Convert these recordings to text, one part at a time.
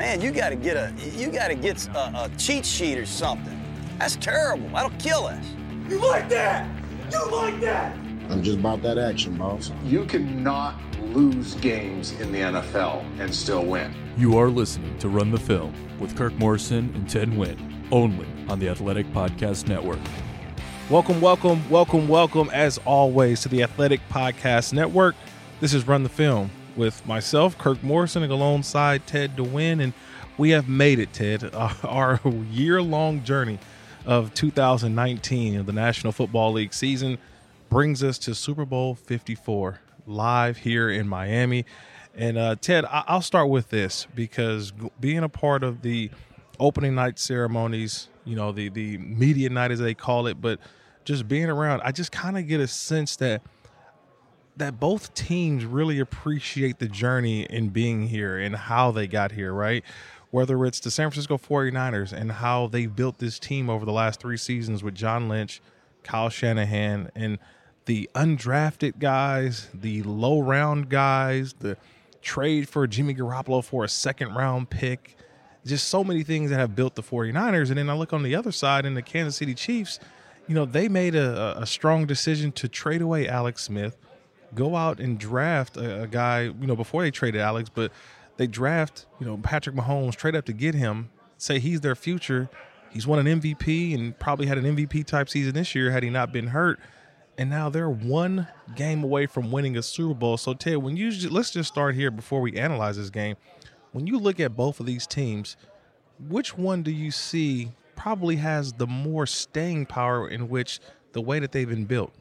Man, you gotta get a you gotta get a, a cheat sheet or something. That's terrible. That'll kill us. You like that? You like that? I'm just about that action, boss. You cannot lose games in the NFL and still win. You are listening to Run the Film with Kirk Morrison and Ted Nguyen, only on the Athletic Podcast Network. Welcome, welcome, welcome, welcome, as always, to the Athletic Podcast Network. This is Run the Film with myself, Kirk Morrison, and alongside Ted Nguyen, and we have made it, Ted, our year long journey of 2019 of the National Football League season brings us to Super Bowl 54 live here in Miami. And uh, Ted, I- will start with this because being a part of the opening night ceremonies, you know, the the media night as they call it, but just being around, I just kind of get a sense that that both teams really appreciate the journey in being here and how they got here, right? Whether it's the San Francisco 49ers and how they built this team over the last three seasons with John Lynch, Kyle Shanahan, and the undrafted guys, the low round guys, the trade for Jimmy Garoppolo for a second round pick. Just so many things that have built the 49ers. And then I look on the other side in the Kansas City Chiefs, you know, they made a, a strong decision to trade away Alex Smith, go out and draft a, a guy, you know, before they traded Alex, but they draft, you know, Patrick Mahomes, trade up to get him, say he's their future. He's won an MVP and probably had an MVP type season this year had he not been hurt and now they're one game away from winning a Super Bowl. So Ted, when you let's just start here before we analyze this game. When you look at both of these teams, which one do you see probably has the more staying power in which the way that they've been built?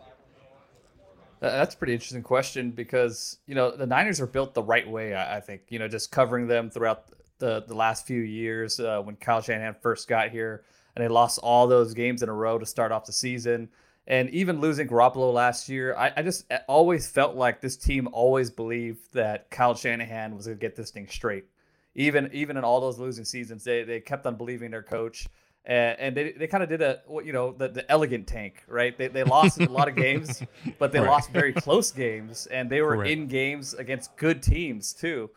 That's a pretty interesting question because you know the Niners are built the right way. I think you know just covering them throughout the the last few years uh, when Kyle Shanahan first got here and they lost all those games in a row to start off the season. And even losing Garoppolo last year, I, I just always felt like this team always believed that Kyle Shanahan was going to get this thing straight. Even even in all those losing seasons, they, they kept on believing their coach. And, and they, they kind of did a you know the, the elegant tank right they, they lost a lot of games but they right. lost very close games and they were Correct. in games against good teams too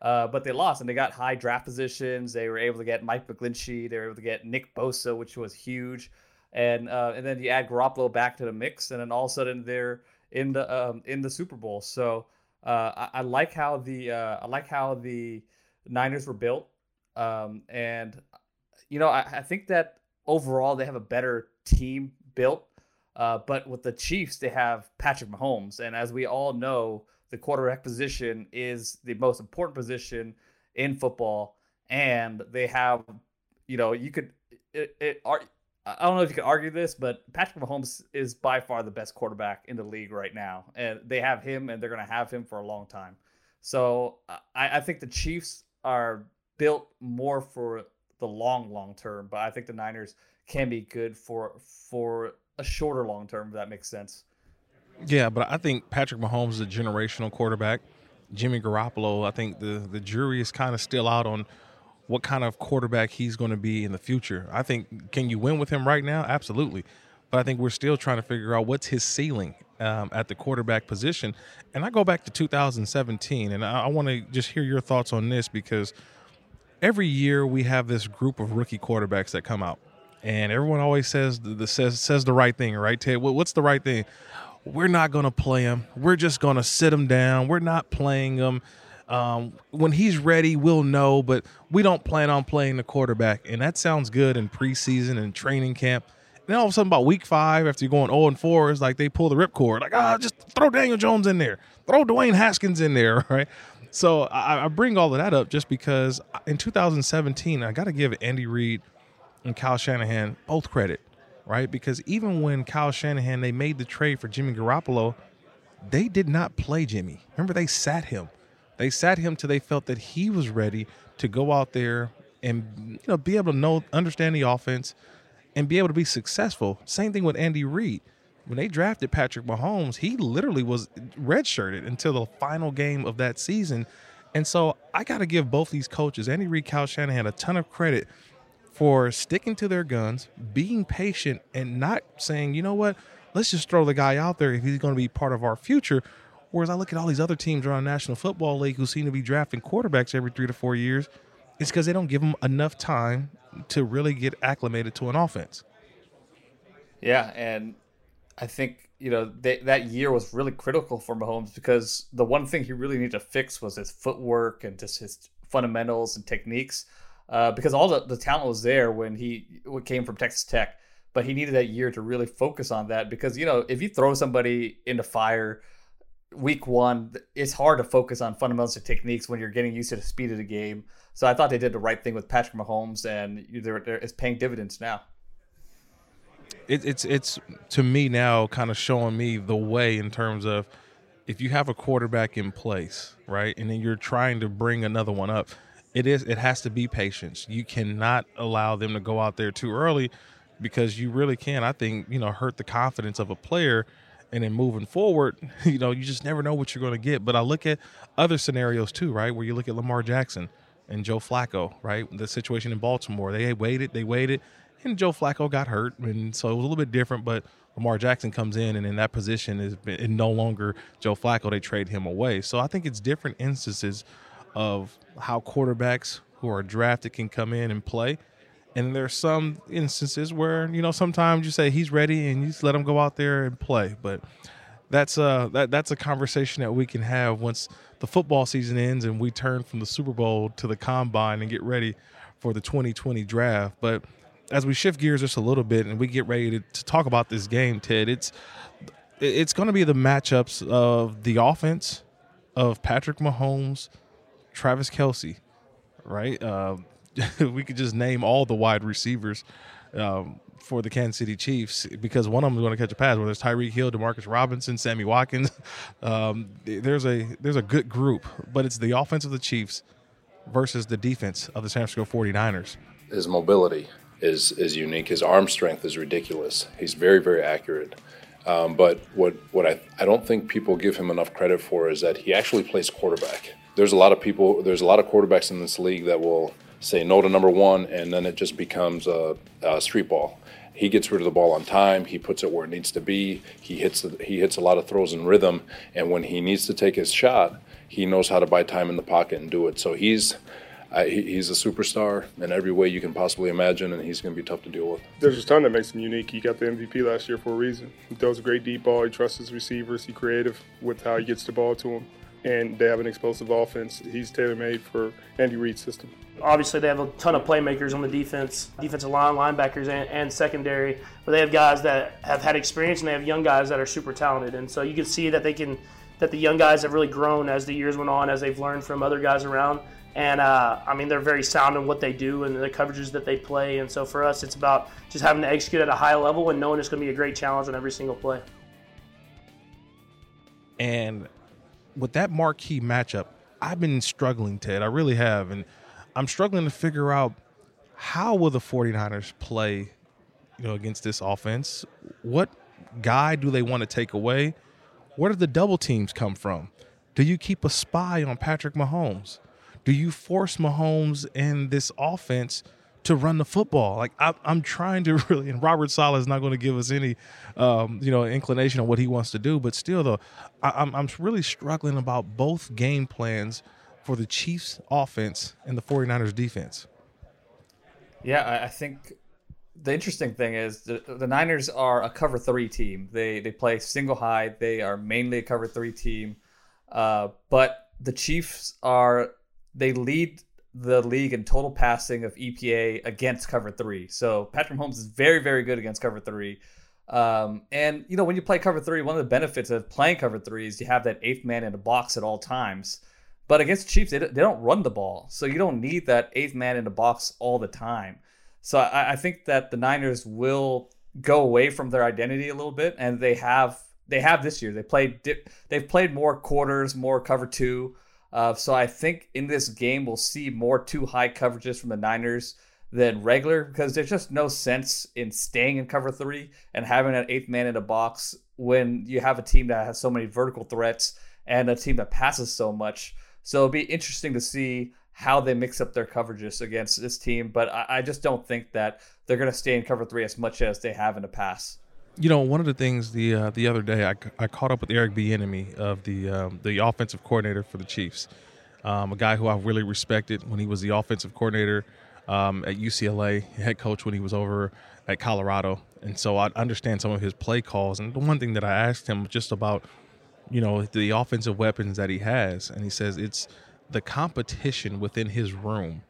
uh, but they lost and they got high draft positions they were able to get mike mcglinchey they were able to get nick bosa which was huge and uh, and then you add Garoppolo back to the mix, and then all of a sudden they're in the um, in the Super Bowl. So uh, I, I, like how the uh, I like how the Niners were built, um, and you know I, I, think that overall they have a better team built. Uh, but with the Chiefs, they have Patrick Mahomes, and as we all know, the quarterback position is the most important position in football, and they have, you know, you could it, it I don't know if you could argue this, but Patrick Mahomes is by far the best quarterback in the league right now, and they have him, and they're going to have him for a long time. So I, I, think the Chiefs are built more for the long, long term, but I think the Niners can be good for for a shorter long term. If that makes sense. Yeah, but I think Patrick Mahomes is a generational quarterback. Jimmy Garoppolo, I think the the jury is kind of still out on what kind of quarterback he's going to be in the future. I think can you win with him right now? Absolutely. But I think we're still trying to figure out what's his ceiling um, at the quarterback position. And I go back to 2017, and I, I want to just hear your thoughts on this because every year we have this group of rookie quarterbacks that come out, and everyone always says the, says says the right thing, right, Ted? what's the right thing? We're not going to play him. We're just going to sit him down. We're not playing him. Um, when he's ready, we'll know, but we don't plan on playing the quarterback. And that sounds good in preseason and training camp. And then all of a sudden, about week five, after you're going 0 and 4, it's like they pull the ripcord. Like, ah, just throw Daniel Jones in there, throw Dwayne Haskins in there, right? So I, I bring all of that up just because in 2017, I got to give Andy Reid and Kyle Shanahan both credit, right? Because even when Kyle Shanahan they made the trade for Jimmy Garoppolo, they did not play Jimmy. Remember, they sat him. They sat him till they felt that he was ready to go out there and you know be able to know understand the offense and be able to be successful. Same thing with Andy Reid. When they drafted Patrick Mahomes, he literally was redshirted until the final game of that season. And so I got to give both these coaches, Andy Reid, Kyle Shanahan, a ton of credit for sticking to their guns, being patient, and not saying, you know what, let's just throw the guy out there if he's going to be part of our future. Whereas I look at all these other teams around National Football League who seem to be drafting quarterbacks every three to four years, It's because they don't give them enough time to really get acclimated to an offense. Yeah, and I think you know they, that year was really critical for Mahomes because the one thing he really needed to fix was his footwork and just his fundamentals and techniques. Uh, because all the, the talent was there when he came from Texas Tech, but he needed that year to really focus on that because you know if you throw somebody into fire week one, it's hard to focus on fundamentals and techniques when you're getting used to the speed of the game. So I thought they did the right thing with Patrick Mahomes, and they're, they're, it's paying dividends now it, it's it's to me now kind of showing me the way in terms of if you have a quarterback in place, right, and then you're trying to bring another one up, it is it has to be patience. You cannot allow them to go out there too early because you really can. I think you know hurt the confidence of a player. And then moving forward, you know, you just never know what you're going to get. But I look at other scenarios too, right? Where you look at Lamar Jackson and Joe Flacco, right? The situation in Baltimore. They waited, they waited, and Joe Flacco got hurt, and so it was a little bit different. But Lamar Jackson comes in, and in that position is no longer Joe Flacco. They trade him away. So I think it's different instances of how quarterbacks who are drafted can come in and play. And there's some instances where you know sometimes you say he's ready and you just let him go out there and play. But that's a that that's a conversation that we can have once the football season ends and we turn from the Super Bowl to the combine and get ready for the 2020 draft. But as we shift gears just a little bit and we get ready to, to talk about this game, Ted, it's it's going to be the matchups of the offense of Patrick Mahomes, Travis Kelce, right? Uh, we could just name all the wide receivers um, for the Kansas City Chiefs because one of them is going to catch a pass. Whether it's Tyreek Hill, Demarcus Robinson, Sammy Watkins, um, there's a there's a good group, but it's the offense of the Chiefs versus the defense of the San Francisco 49ers. His mobility is is unique. His arm strength is ridiculous. He's very very accurate. Um, but what what I I don't think people give him enough credit for is that he actually plays quarterback. There's a lot of people. There's a lot of quarterbacks in this league that will say no to number one, and then it just becomes a, a street ball. He gets rid of the ball on time. He puts it where it needs to be. He hits he hits a lot of throws in rhythm, and when he needs to take his shot, he knows how to buy time in the pocket and do it. So he's I, he's a superstar in every way you can possibly imagine, and he's going to be tough to deal with. There's a ton that makes him unique. He got the MVP last year for a reason. He throws a great deep ball. He trusts his receivers. He's creative with how he gets the ball to them, and they have an explosive offense. He's tailor made for Andy Reid's system. Obviously, they have a ton of playmakers on the defense, defensive line, linebackers, and, and secondary. But they have guys that have had experience, and they have young guys that are super talented. And so you can see that they can, that the young guys have really grown as the years went on, as they've learned from other guys around and uh, I mean, they're very sound in what they do and the coverages that they play. And so for us, it's about just having to execute at a high level and knowing it's going to be a great challenge on every single play. And with that marquee matchup, I've been struggling, Ted. I really have. And I'm struggling to figure out how will the 49ers play, you know, against this offense? What guy do they want to take away? Where do the double teams come from? Do you keep a spy on Patrick Mahomes? Do you force Mahomes and this offense to run the football? Like I, am trying to really, and Robert Saleh is not going to give us any, um, you know, inclination on what he wants to do. But still, though, I, I'm I'm really struggling about both game plans for the Chiefs offense and the 49ers defense. Yeah, I think the interesting thing is the, the Niners are a cover three team. They they play single high. They are mainly a cover three team, uh, but the Chiefs are they lead the league in total passing of EPA against cover three. So Patrick Mahomes is very, very good against cover three. Um, and you know when you play cover three, one of the benefits of playing cover three is you have that eighth man in the box at all times. But against Chiefs, they, they don't run the ball, so you don't need that eighth man in the box all the time. So I, I think that the Niners will go away from their identity a little bit, and they have they have this year. They played they've played more quarters, more cover two. Uh, so I think in this game we'll see more two high coverages from the Niners than regular because there's just no sense in staying in cover three and having an eighth man in a box when you have a team that has so many vertical threats and a team that passes so much. So it'll be interesting to see how they mix up their coverages against this team, but I, I just don't think that they're going to stay in cover three as much as they have in the past you know, one of the things the uh, the other day I, I caught up with Eric Bieniemy of the um, the offensive coordinator for the Chiefs, um, a guy who I really respected when he was the offensive coordinator um, at UCLA, head coach when he was over at Colorado. And so I understand some of his play calls. And the one thing that I asked him just about, you know, the offensive weapons that he has, and he says it's the competition within his room,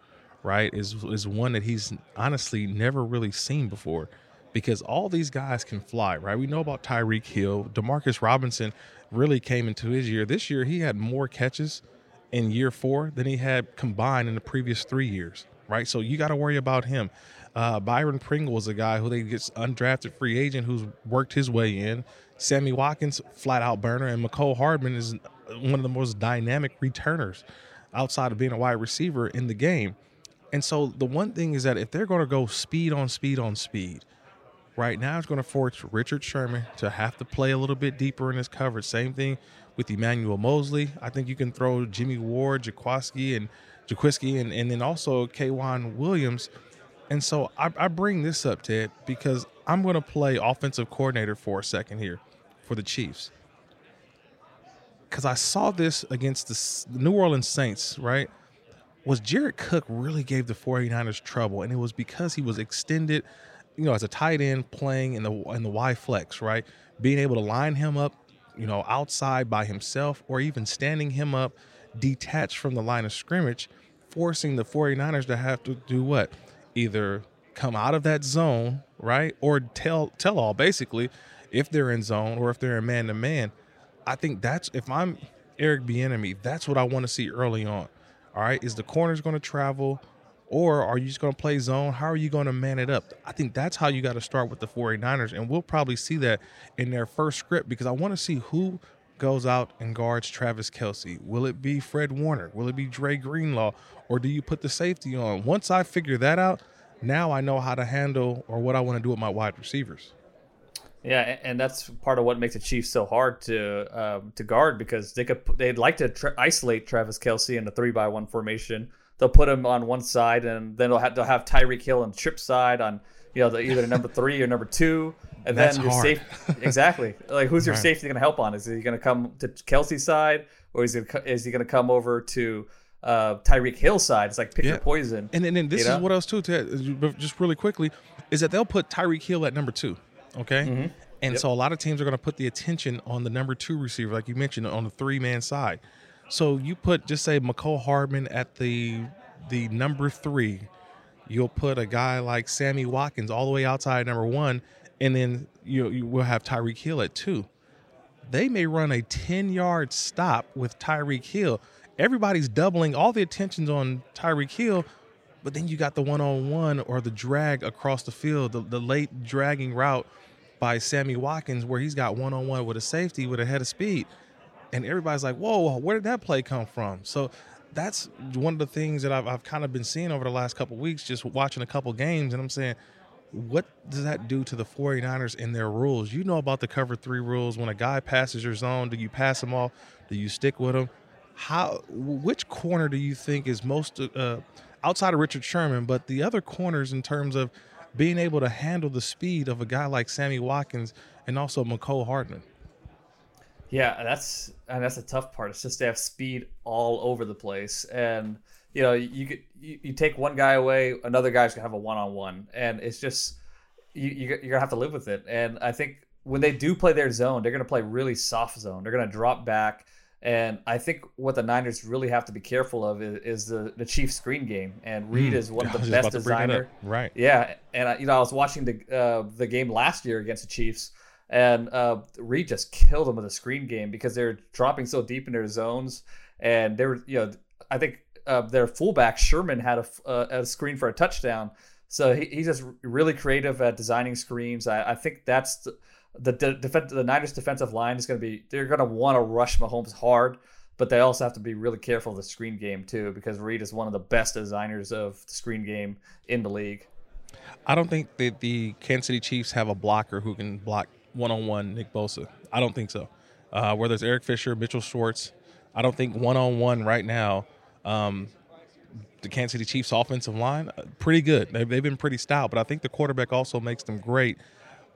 right, is is one that he's honestly never really seen before. Because all these guys can fly, right? We know about Tyreek Hill. Demarcus Robinson really came into his year. This year, he had more catches in year four than he had combined in the previous three years, right? So you got to worry about him. Uh, Byron Pringle is a guy who they get undrafted free agent who's worked his way in. Sammy Watkins, flat out burner, and Mecole Hardman is one of the most dynamic returners outside of being a wide receiver in the game. And so the one thing is that if they're going to go speed on speed on speed, right now it's going to force Richard Sherman to have to play a little bit deeper in his coverage. Same thing with Emmanuel Moseley. I think you can throw Jimmy Ward, Jaquiski, and Jaquiski, and, and then also K'Waun Williams. And so I, I bring this up, Ted, because I'm going to play offensive coordinator for a second here for the Chiefs. Because I saw this against the New Orleans Saints, right? Was Jared Cook really gave the 49ers trouble, and it was because he was extended, you know, as a tight end playing in the in the Y flex, right? Being able to line him up, you know, outside by himself, or even standing him up detached from the line of scrimmage, forcing the 49ers to have to do what? Either come out of that zone, right? Or tell tell all basically if they're in zone or if they're in man to man. I think that's if I'm Eric Bieniemy, that's what I want to see early on. All right, is the corners going to travel or are you just going to play zone? How are you going to man it up? I think that's how you got to start with the 49ers and we'll probably see that in their first script because I want to see who goes out and guards Travis Kelce? Will it be Fred Warner? Will it be Dre Greenlaw or do you put the safety on? Once I figure that out, now I know how to handle or what I want to do with my wide receivers. Yeah, and that's part of what makes the Chiefs so hard to um, to guard because they could they'd like to tra- isolate Travis Kelce in the three by one formation. They'll put him on one side, and then they'll have they'll have Tyreek Hill on trip side on you know the, either number three or number two, and That's then your hard. safe exactly like who's your Right. safety going to help on? Is he going to come to Kelce's side, or is he is he going to come over to uh, Tyreek Hill's side? It's like pick your poison. And then, and this you know? is what else too, Ted, just really quickly, is that they'll put Tyreek Hill at number two. Okay. Mm-hmm. And so a lot of teams are going to put the attention on the number two receiver, like you mentioned, on the three man side. So you put just say Mecole Hardman at the the number three. You'll put a guy like Sammy Watkins all the way outside number one, and then you you will have Tyreek Hill at two they may run a 10 yard stop with Tyreek Hill. Everybody's doubling all the attention's on Tyreek Hill, but then you got the one on one or the drag across the field, the, the late dragging route by Sammy Watkins, where he's got one on one with a safety with a head of speed. And everybody's like, whoa, where did that play come from? So that's one of the things that I've, I've kind of been seeing over the last couple weeks, just watching a couple games. And I'm saying, what does that do to the 49ers in their rules? You know about the cover three rules. When a guy passes your zone, do you pass him off? Do you stick with him? How? Which corner do you think is most uh, outside of Richard Sherman, but the other corners in terms of being able to handle the speed of a guy like Sammy Watkins and also Mecole Hardman? Yeah, that's and that's the tough part. It's just they have speed all over the place, and you know you could you, you take one guy away, another guy's gonna have a one on one, and it's just you you- you're gonna have to live with it. And I think when they do play their zone, they're gonna play really soft zone. They're gonna drop back, and I think what the Niners really have to be careful of is, is the the Chiefs screen game. And Reid Hmm. is one of the best about to bring that designer. Right. Yeah, and I, you know I was watching the uh, the game last year against the Chiefs, and uh, Reid just killed them with a screen game because they're dropping so deep in their zones, and they were you know I think uh, their fullback Sherman had a, uh, a screen for a touchdown, so he, he's just really creative at designing screens. I, I think that's the the, the Niners defensive line is going to be they're going to want to rush Mahomes hard. But they also have to be really careful of the screen game too, because Reid is one of the best designers of the screen game in the league. I don't think that the Kansas City Chiefs have a blocker who can block one on one Nick Bosa. I don't think so. Uh, whether it's Eric Fisher, Mitchell Schwartz, I don't think one on one right now. Um, the Kansas City Chiefs offensive line, uh, pretty good. They've, they've been pretty stout, but I think the quarterback also makes them great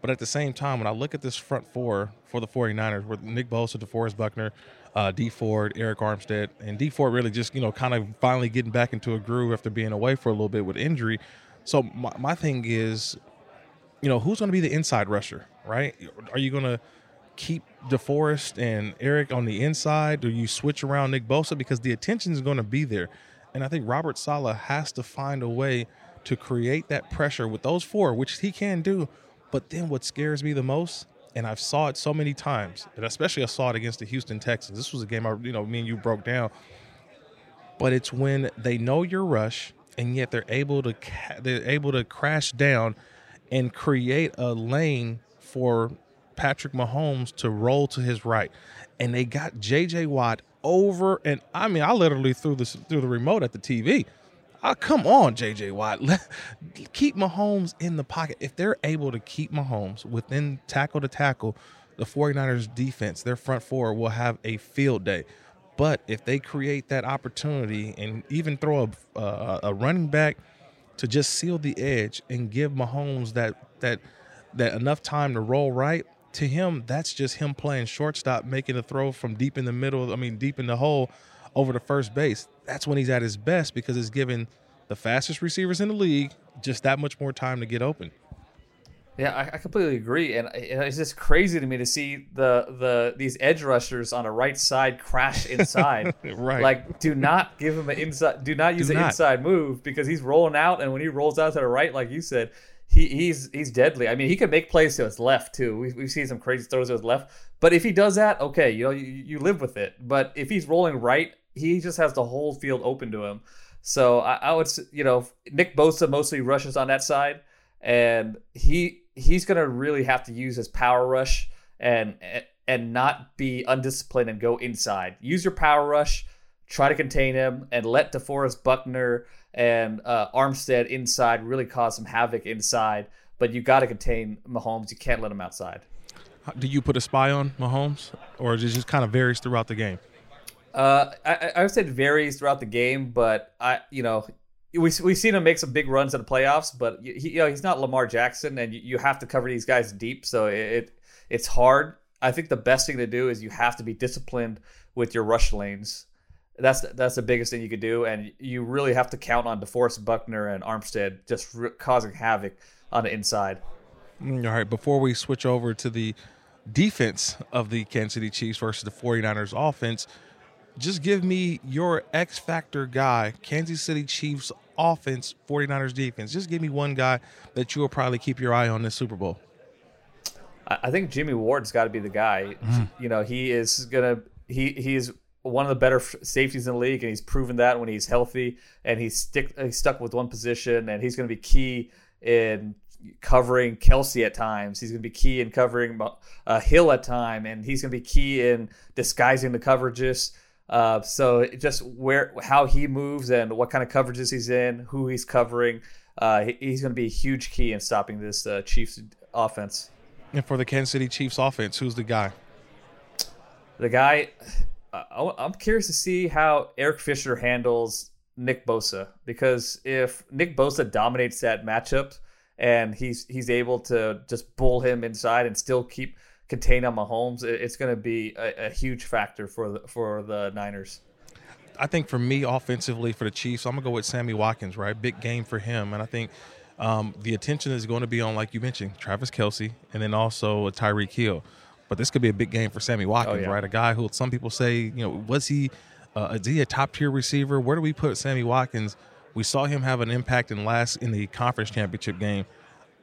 But at the same time, when I look at this front four for the 49ers, with Nick Bosa, DeForest Buckner, uh, Dee Ford, Arik Armstead, and Dee Ford really just, you know, kind of finally getting back into a groove after being away for a little bit with injury. So my, my thing is, you know, who's going to be the inside rusher, right? Are you going to keep DeForest and Eric on the inside? Do you switch around Nick Bosa? Because the attention is going to be there. And I think Robert Saleh has to find a way to create that pressure with those four, which he can do. But then what scares me the most, and I've saw it so many times, and especially I saw it against the Houston Texans. This was a game I, you know, me and you broke down. But it's when they know your rush, and yet they're able to they're able to crash down and create a lane for Patrick Mahomes to roll to his right. And they got JJ Watt over and I mean I literally threw this through the remote at the TV. Oh, ah, come on, JJ Watt. keep Mahomes in the pocket. If they're able to keep Mahomes within tackle to tackle, the 49ers defense, their front four will have a field day. But if they create that opportunity and even throw a, a, a running back to just seal the edge and give Mahomes that that that enough time to roll right, to him, that's just him playing shortstop, making a throw from deep in the middle, I mean, deep in the hole over to first base. That's when he's at his best because it's giving the fastest receivers in the league just that much more time to get open. Yeah, I, I completely agree, and it's just crazy to me to see the the these edge rushers on a right side crash inside. right, like do not give him an inside. Do not use do an not. inside move because he's rolling out, and when he rolls out to the right, like you said, he, he's he's deadly. I mean, he can make plays to his left too. We've, we've seen some crazy throws to his left. But if he does that, okay, you know, you, you live with it. But if he's rolling right, he just has the whole field open to him. So I, I would, you know, Nick Bosa mostly rushes on that side, and he he's gonna really have to use his power rush and and not be undisciplined and go inside. Use your power rush, try to contain him, and let DeForest Buckner and uh, Armstead inside really caused some havoc inside. But you got to contain Mahomes. You can't let him outside. Do you put a spy on Mahomes, or does it just kind of varies throughout the game? Uh, I, I would say it varies throughout the game, but I, you know, we we've seen him make some big runs in the playoffs, but he, you know, he's not Lamar Jackson, and you, you have to cover these guys deep, so it it's hard. I think the best thing to do is you have to be disciplined with your rush lanes that's that's the biggest thing you could do, and you really have to count on DeForest Buckner and Armstead just re- causing havoc on the inside. Mm, all right, before we switch over to the defense of the Kansas City Chiefs versus the 49ers offense, just give me your X factor guy, Kansas City Chiefs offense, 49ers defense. Just give me one guy that you will probably keep your eye on this Super Bowl. I think Jimmy Ward's got to be the guy. Mm. You know, he is gonna he he's one of the better safeties in the league, and he's proven that when he's healthy and he's stick he's stuck with one position, and he's going to be key in covering Kelce at times. He's going to be key in covering uh, Hill at time, and he's going to be key in disguising the coverages. Uh, so just where how he moves and what kind of coverages he's in, who he's covering, uh, he's going to be a huge key in stopping this uh, Chiefs offense. And for the Kansas City Chiefs offense, who's the guy? The guy I'm curious to see how Eric Fisher handles Nick Bosa because if Nick Bosa dominates that matchup and he's he's able to just bull him inside and still keep contain on Mahomes, it's going to be a, a, huge factor for the for the Niners. I think for me, offensively for the Chiefs, I'm gonna go with Sammy Watkins. Right, big game for him, and I think um, the attention is going to be on, like you mentioned, Travis Kelce, and then also Tyreek Hill. But this could be a big game for Sammy Watkins, oh, yeah. right? A guy who some people say, you know, was he uh, is he a top tier receiver? Where do we put Sammy Watkins? We saw him have an impact in last in the conference championship game.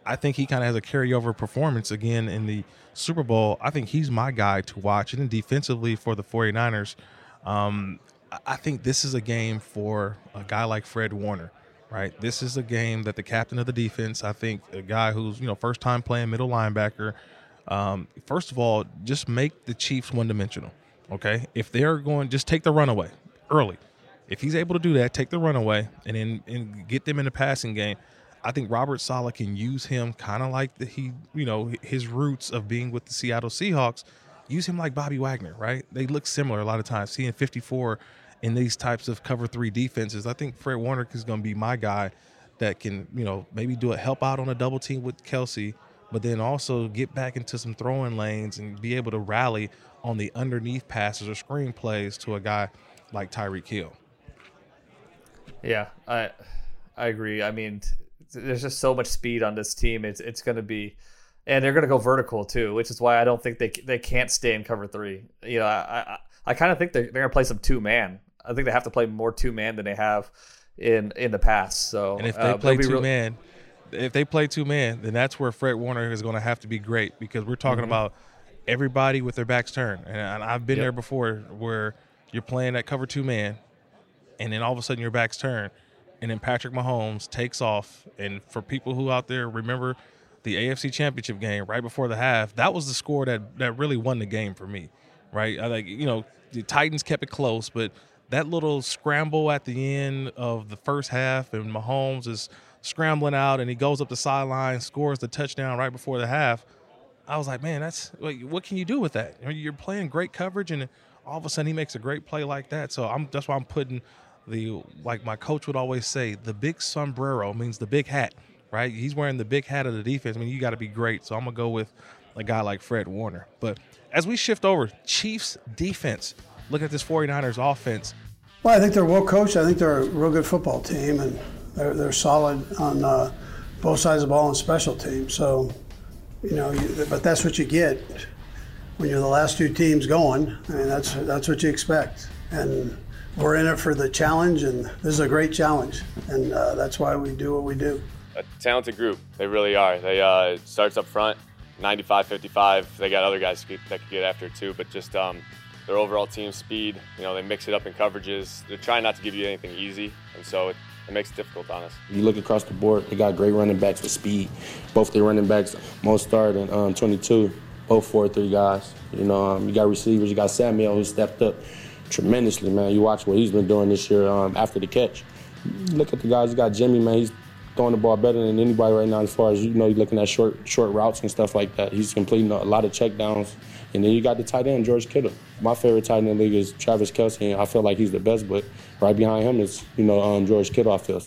I think he kind of has a carryover performance again in the Super Bowl. I think he's my guy to watch. And then defensively for the 49ers, um, I think this is a game for a guy like Fred Warner, right? This is a game that the captain of the defense, I think a guy who's, you know, first time playing middle linebacker, um, first of all, just make the Chiefs one dimensional. Okay, if they're going, just take the runaway early. If he's able to do that, take the runaway and then and get them in the passing game. I think Robert Saleh can use him kind of like the, he, you know, his roots of being with the Seattle Seahawks. Use him like Bobby Wagner, right? They look similar a lot of times. Seeing 54 in these types of cover three defenses, I think Fred Warner is going to be my guy that can, you know, maybe do a help out on a double team with Kelce but then also get back into some throwing lanes and be able to rally on the underneath passes or screen plays to a guy like Tyreek Hill. Yeah, I I agree. I mean, there's just so much speed on this team. It's it's going to be, and they're going to go vertical too, which is why I don't think they they can't stay in cover three. You know, I I, I kind of think they're, they're going to play some two man. I think they have to play more two man than they have in in the past. So and if they uh, play two real- man, if they play two man, then that's where Fred Warner is going to have to be great because we're talking mm-hmm. about everybody with their backs turned, and I've been yep. there before where you're playing that cover two man, and then all of a sudden your back's turned, and then Patrick Mahomes takes off. And for people who out there remember the AFC Championship game right before the half, that was the score that that really won the game for me, right? I like you know the Titans kept it close, but that little scramble at the end of the first half, and Mahomes is scrambling out, and he goes up the sideline, scores the touchdown right before the half. I was like, man, that's what can you do with that? You're playing great coverage, and all of a sudden he makes a great play like that. So I'm that's why I'm putting the like my coach would always say, the big sombrero means the big hat, right? He's wearing the big hat of the defense. I mean, you got to be great. So I'm gonna go with a guy like Fred Warner. But as we shift over, Chiefs defense. Look at this 49ers offense. Well, I think they're well coached. I think they're a real good football team, and they're, they're solid on uh, both sides of the ball and special teams. So, you know, you, but that's what you get when you're the last two teams going. I mean, that's that's what you expect, and we're in it for the challenge, and this is a great challenge, and uh, that's why we do what we do. A talented group, they really are. They uh, starts up front, 95, 55. They got other guys that could get after it too, but just um, their overall team speed. You know, they mix it up in coverages. They're trying not to give you anything easy, and so it, makes it difficult on us. You look across the board, they got great running backs with speed. Both their running backs, Mostert and um, 22, both four three guys. You know, um, you got receivers. You got Samuel who stepped up tremendously, man. You watch what he's been doing this year um, after the catch. Look at the guys. You got Jimmy, man. He's throwing the ball better than anybody right now as far as you know. You're looking at short short routes and stuff like that. He's completing a lot of checkdowns. And then you got the tight end, George Kittle. My favorite tight end in the league is Travis Kelce, and I feel like he's the best, but right behind him is, you know, um, George Kittle, I feel.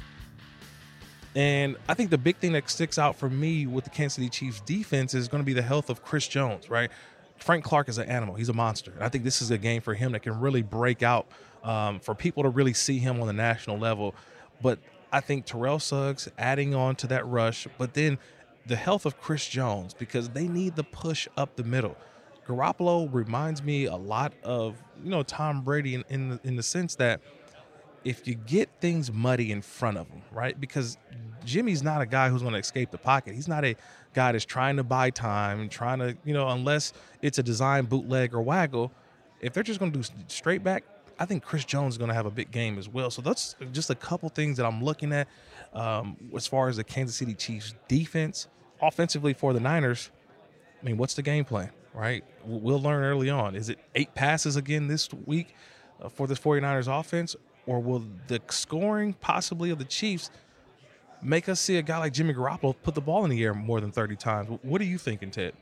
And I think the big thing that sticks out for me with the Kansas City Chiefs defense is going to be the health of Chris Jones, right? Frank Clark is an animal. He's a monster. And I think this is a game for him that can really break out um, for people to really see him on the national level. But I think Terrell Suggs adding on to that rush, but then the health of Chris Jones because they need the push up the middle. Garoppolo reminds me a lot of you know Tom Brady in in the, in the sense that if you get things muddy in front of him, right? Because Jimmy's not a guy who's going to escape the pocket. He's not a guy that's trying to buy time trying to, you know, unless it's a design bootleg or waggle. If they're just going to do straight back, I think Chris Jones is going to have a big game as well. So that's just a couple things that I'm looking at um, as far as the Kansas City Chiefs defense, offensively for the Niners. I mean, what's the game plan? right? We'll learn early on. Is it eight passes again this week uh, for this 49ers offense? Or will the scoring possibly of the Chiefs make us see a guy like Jimmy Garoppolo put the ball in the air more than 30 times? What are you thinking, Ted?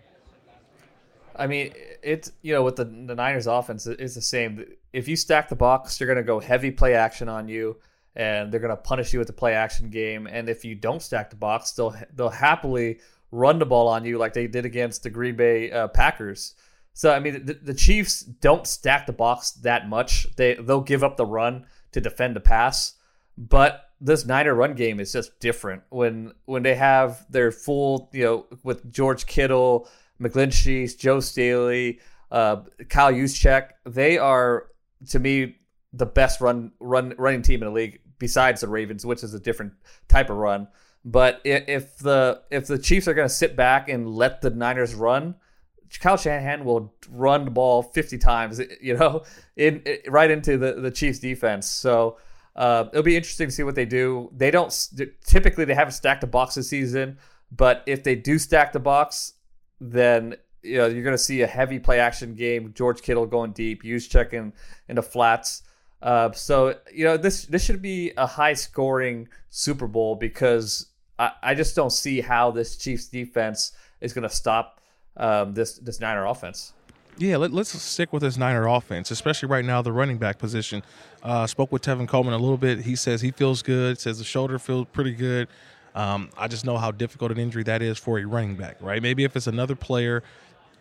I mean, it's, you know, with the, the Niners offense, it's the same. If you stack the box, they're going to go heavy play action on you and they're going to punish you with the play action game. And if you don't stack the box, they'll they'll happily run the ball on you like they did against the Green Bay uh, Packers. So I mean, the, the, Chiefs don't stack the box that much. They they'll give up the run to defend the pass, but this Niner run game is just different when when they have their full you know with George Kittle, McGlinchey, Joe Staley, uh, Kyle Juszczyk. They are to me the best run run running team in the league besides the Ravens, which is a different type of run. But if the if the Chiefs are going to sit back and let the Niners run, Kyle Shanahan will run the ball 50 times, you know, in, in right into the, the Chiefs defense. So uh, it'll be interesting to see what they do. They don't typically they haven't stacked the box this season, but if they do stack the box, then you know you're going to see a heavy play action game. George Kittle going deep, use checking in the flats. Uh, so you know this this should be a high scoring Super Bowl because I, I just don't see how this Chiefs defense is going to stop um, this this Niner offense. Yeah, let, us stick with this Niner offense, especially right now, the running back position. Uh, spoke with Tevin Coleman a little bit. He says he feels good. Says the shoulder feels pretty good. Um, I just know how difficult an injury that is for a running back, right? Maybe if it's another player,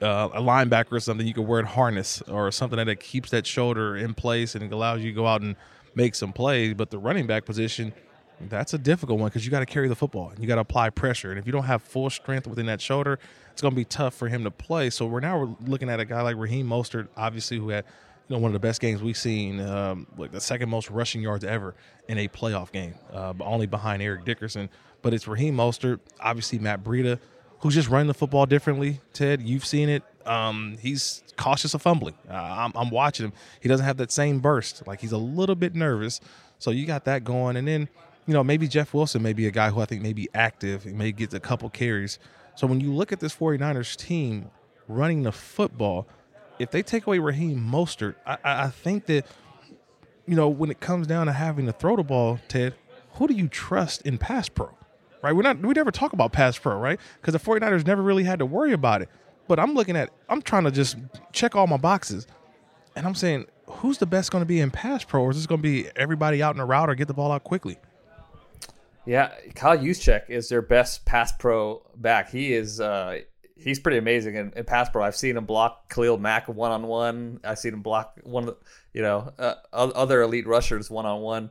uh, a linebacker or something, you could wear a harness or something that keeps that shoulder in place and allows you to go out and make some plays. But the running back position, that's a difficult one because you got to carry the football and you got to apply pressure. And if you don't have full strength within that shoulder, it's going to be tough for him to play. So we're now looking at a guy like Raheem Mostert, obviously who had you know one of the best games we've seen, um, like the second most rushing yards ever in a playoff game, uh, only behind Eric Dickerson. But it's Raheem Mostert, obviously Matt Breida, who's just running the football differently. Ted, you've seen it. Um, he's cautious of fumbling. Uh, I'm, I'm watching him. He doesn't have that same burst. Like he's a little bit nervous. So you got that going, and then you know maybe Jeff Wilson may be a guy who I think may be active. He may get a couple carries. So when you look at this 49ers team running the football, if they take away Raheem Mostert, I, I think that you know when it comes down to having to throw the ball, Ted, who do you trust in pass pro? Right? We're not we never talk about pass pro, right? Because the 49ers never really had to worry about it. But I'm looking at I'm trying to just check all my boxes. And I'm saying, who's the best going to be in pass pro, or is this going to be everybody out in the route or get the ball out quickly? Yeah, Kyle Juszczyk is their best pass pro back. He is uh, he's pretty amazing in, in, pass pro. I've seen him block Khalil Mack one on one. I've seen him block one of the, you know uh, other elite rushers one on one.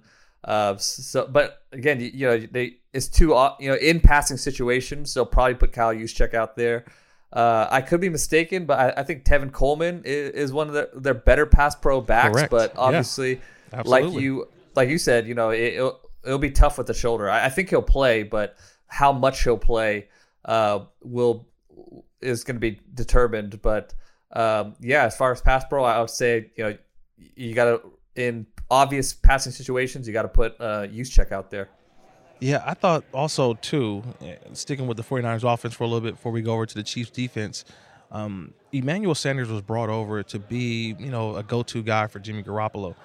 So, but again, you, you, know, they it's too you know in passing situations. They'll probably put Kyle Juszczyk out there. Uh, I could be mistaken, but I, I think Tevin Coleman is, is, one of the, their better pass pro backs. Correct. But obviously, yeah, like you like you said, you know, it, will it'll be tough with the shoulder. I, I, think he'll play, but how much he'll play uh, will is going to be determined. But um, yeah, as far as pass pro, I would say you know you got to in obvious passing situations, you got to put uh, check out there. Yeah, I thought also too, eh, sticking with the 49ers offense for a little bit before we go over to the Chiefs defense. Um, Emmanuel Sanders was brought over to be, you know, a go-to guy for Jimmy Garoppolo,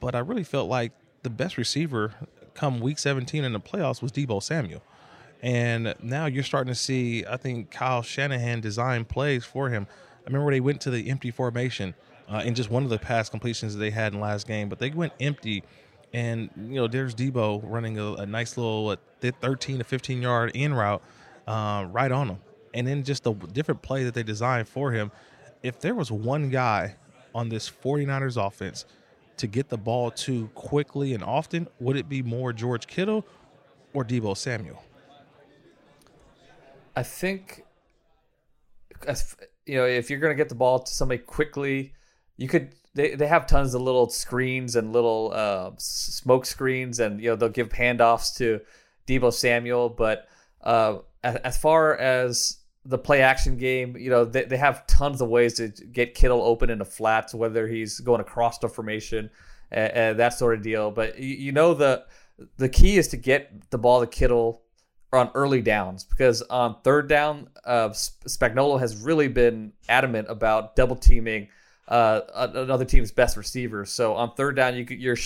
but I really felt like the best receiver come Week 17 in the playoffs was Deebo Samuel, and now you're starting to see. I think Kyle Shanahan design plays for him. I remember they went to the empty formation uh, in just one of the pass completions they had in last game, but they went empty and you know, there's Deebo running a, a nice little what, 13 to 15 yard in route uh, right on him. And then just the different play that they designed for him. If there was one guy on this 49ers offense to get the ball to quickly and often, would it be more George Kittle or Deebo Samuel? I think, you know, if you're going to get the ball to somebody quickly, you could they, they have tons of little screens and little uh, smoke screens, and you know they'll give handoffs to Deebo Samuel. But uh, as, as, far as the play action game, you know they, they have tons of ways to get Kittle open in the flats, whether he's going across the formation and, and that sort of deal. But you, you, know the the key is to get the ball to Kittle on early downs because on third down, uh, Spagnuolo has really been adamant about double teaming uh, another team's best receivers. So on third down, you you're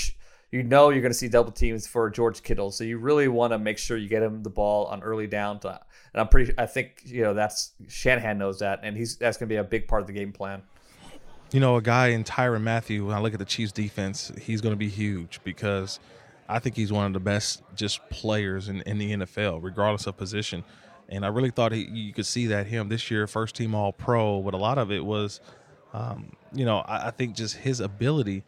you know you're going to see double teams for George Kittle. So you really want to make sure you get him the ball on early down. To, and I'm pretty. I think you know that's Shanahan knows that, and he's that's going to be a big part of the game plan. You know, a guy in Tyrann Mathieu. When I look at the Chiefs' defense, he's going to be huge because I think he's one of the best just players in, in the NFL, regardless of position. And I really thought he, you could see that him this year, first team All Pro. But a lot of it was um, you know, I, I, think just his ability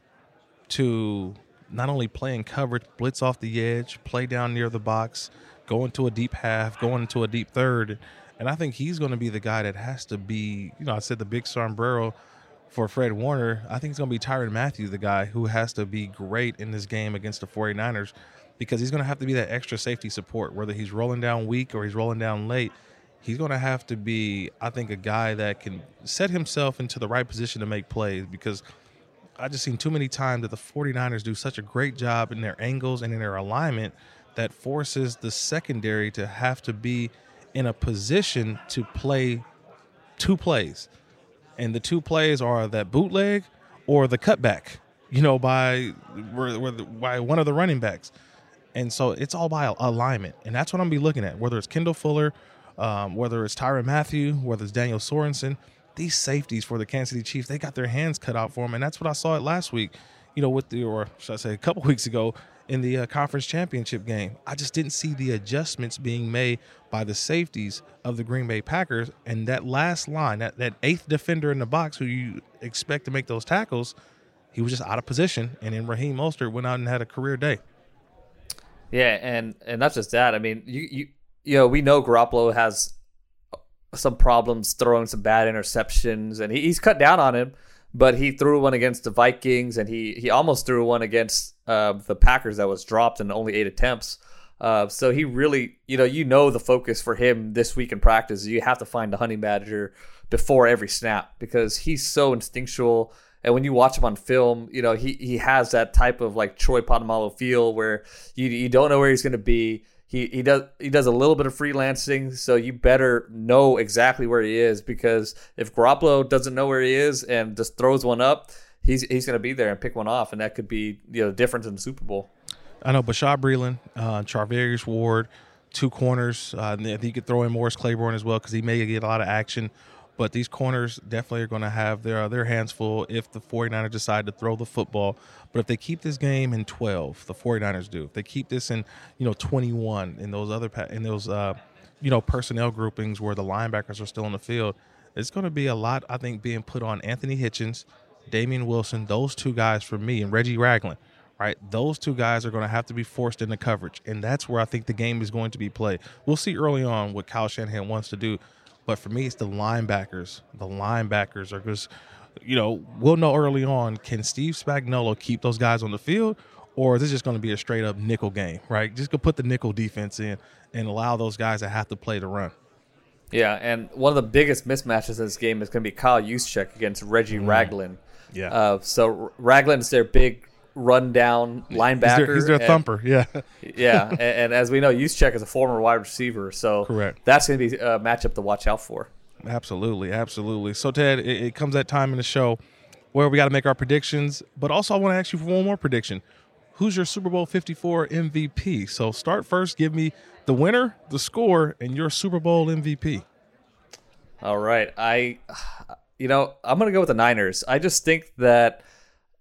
to not only play in coverage, blitz off the edge, play down near the box, go into a deep half, go into a deep third. And I think he's going to be the guy that has to be, you know, I said the big sombrero for Fred Warner. I think it's going to be Tyrann Mathieu, the guy who has to be great in this game against the 49ers because he's going to have to be that extra safety support, whether he's rolling down weak or he's rolling down late he's going to have to be, I think, a guy that can set himself into the right position to make plays because I just seen too many times that the 49ers do such a great job in their angles and in their alignment that forces the secondary to have to be in a position to play two plays. And the two plays are that bootleg or the cutback, you know, by by one of the running backs. And so it's all by alignment. And that's what I'm be looking at, whether it's Kendall Fuller – um, whether it's Tyrann Mathieu, whether it's Daniel Sorensen, these safeties for the Kansas City Chiefs, they got their hands cut out for them, and that's what I saw it last week. You know, with the or should I say a couple weeks ago in the uh, conference championship game. I just didn't see the adjustments being made by the safeties of the Green Bay Packers. And that last line, that, that eighth defender in the box who you expect to make those tackles, he was just out of position. And then Raheem Mostert went out and had a career day. Yeah, and and not just that. I mean, you you you know we know Garoppolo has some problems throwing some bad interceptions, and he, he's cut down on him. But he threw one against the Vikings, and he he almost threw one against uh, the Packers that was dropped in only eight attempts. Uh, so he really, you know, you know the focus for him this week in practice. You have to find the honey badger before every snap because he's so instinctual. And when you watch him on film, you know he he has that type of like Troy Polamalu feel where you you don't know where he's going to be. He he does he does a little bit of freelancing, so you better know exactly where he is because if Garoppolo doesn't know where he is and just throws one up, he's he's going to be there and pick one off, and that could be you know the difference in the Super Bowl. I know Bashaud Breeland, uh, Charvarius Ward, two corners. Uh, I think you could throw in Morris Claiborne as well because he may get a lot of action. But these corners definitely are going to have their their hands full if the 49ers decide to throw the football. But if they keep this game in 12, the 49ers do. If they keep this in, you know, 21 in those other in those uh, you know, personnel groupings where the linebackers are still on the field, it's going to be a lot I think being put on Anthony Hitchens, Damien Wilson, those two guys for me and Reggie Ragland right? Those two guys are going to have to be forced into coverage, and that's where I think the game is going to be played. We'll see early on what Kyle Shanahan wants to do, but for me, it's the linebackers. The linebackers are just, you know, we'll know early on can Steve Spagnuolo keep those guys on the field, or is this just going to be a straight up nickel game, right? Just go put the nickel defense in and allow those guys that have to play to run. Yeah, and one of the biggest mismatches in this game is going to be Kyle Juszczyk against Reggie mm. Ragland. Yeah. Uh, so Ragland's their big rundown linebacker. He's their, he's their and, thumper, yeah. yeah, and, and, as we know, Juszczyk is a former wide receiver, so correct. That's going to be a matchup to watch out for. Absolutely, absolutely. So Ted, it, it comes that time in the show where we got to make our predictions, but also I want to ask you for one more prediction. Who's your Super Bowl 54 MVP? So start first, give me the winner, the score, and your Super Bowl MVP. All right. I you know, I'm going to go with the Niners. I just think that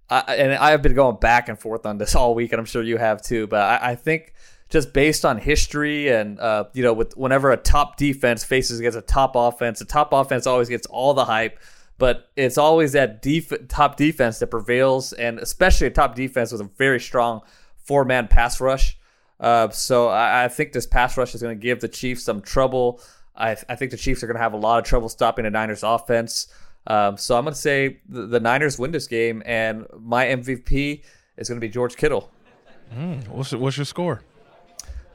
I, and I've been going back and forth on this all week, and I'm sure you have too. But I, I think just based on history and uh, you know, with whenever a top defense faces against a top offense, the top offense always gets all the hype, but it's always that def- top defense that prevails, and especially a top defense with a very strong four man pass rush. Uh, so I, I, think this pass rush is going to give the Chiefs some trouble. I, I think the Chiefs are going to have a lot of trouble stopping the Niners offense. Um, so I'm going to say the, the, Niners win this game, and my MVP is going to be George Kittle. Mm, what's, what's your score?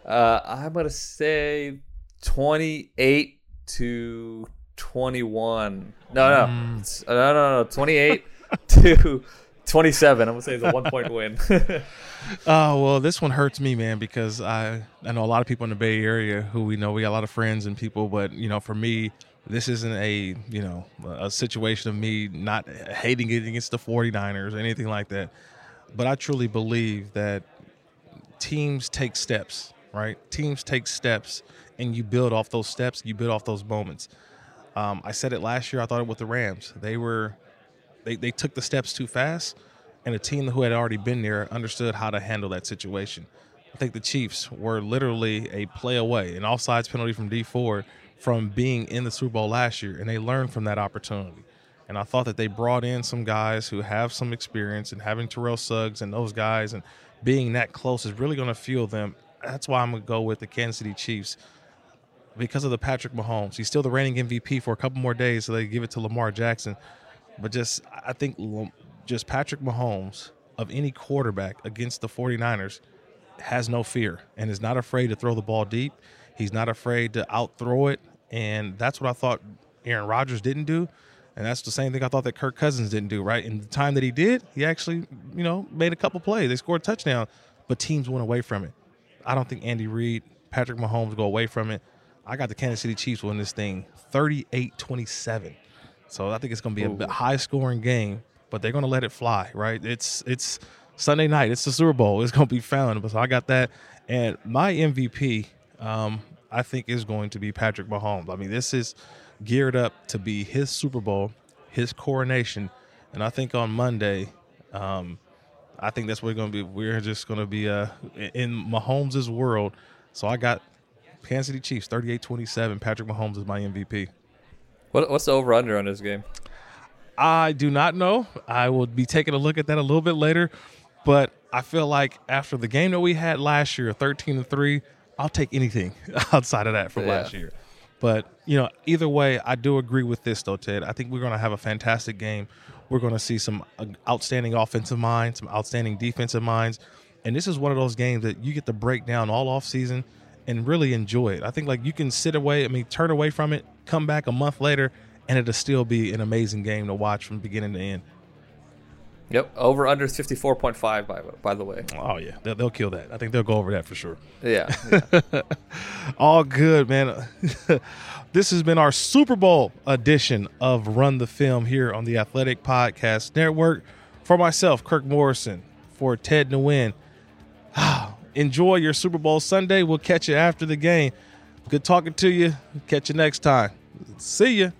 Uh, I'm going to say 28 to 21. No, no, mm. no, no, no, 28 to 27. I'm gonna say it's a one point win. oh well, this one hurts me, man, because I I know a lot of people in the Bay Area who we know we got a lot of friends and people, but you know, for me, this isn't a you know a situation of me not hating it against the 49ers or anything like that. But i truly believe that teams take steps right? Teams take steps and you build off those steps you build off those moments. Um, i said it last year i thought it with the rams. They were they, they took the steps too fast and a team who had already been there understood how to handle that situation. I think the chiefs were literally a play away an offsides penalty from Dee Ford from being in the Super Bowl last year, and they learned from that opportunity. And I thought that they brought in some guys who have some experience, and having Terrell Suggs and those guys and being that close is really going to fuel them. That's why I'm going to go with the Kansas City Chiefs because of the Patrick Mahomes. He's still the reigning MVP for a couple more days, so they give it to Lamar Jackson. But just, I think just Patrick Mahomes of any quarterback against the 49ers has no fear and is not afraid to throw the ball deep. He's not afraid to outthrow it and that's what I thought Aaron Rodgers didn't do. And that's the same thing I thought that Kirk Cousins didn't do, right? In the time that he did, he actually, you know, made a couple plays. They scored a touchdown, but teams went away from it. I don't think Andy Reid, Patrick Mahomes go away from it. I got the Kansas City Chiefs win this thing 38 27. So I think it's going to be a high scoring game, but they're going to let it fly, right? It's it's Sunday night. It's the Super Bowl. It's going to be fun. So I got that. And my MVP, um, I think is going to be Patrick Mahomes. I mean, this is geared up to be his Super Bowl, his coronation, and I think on Monday, um, I think that's what we're going to be. We're just going to be uh, in Mahomes' world. So I got Kansas City Chiefs 38-27. Patrick Mahomes is my MVP. What, what's the over under on this game? I do not know. I will be taking a look at that a little bit later, but I feel like after the game that we had last year, 13 and 3, I'll take anything outside of that from Yeah. last year. But, you know, either way, I do agree with this though, Ted. I think we're going to have a fantastic game. We're going to see some uh, outstanding offensive minds, some outstanding defensive minds. And this is one of those games that you get to break down all off season and really enjoy it. I think like you can sit away, I mean, turn away from it, come back a month later, and it'll still be an amazing game to watch from beginning to end. Yep, over under fifty four point five. By by the way. Oh yeah, they'll, they'll kill that. I think they'll go over that for sure. Yeah. All good, man. this has been our Super Bowl edition of Run the Film here on the Athletic Podcast Network. For myself, Kirk Morrison, for Ted Nguyen. Enjoy your Super Bowl Sunday. We'll catch you after the game. Good talking to you. Catch you next time. See ya.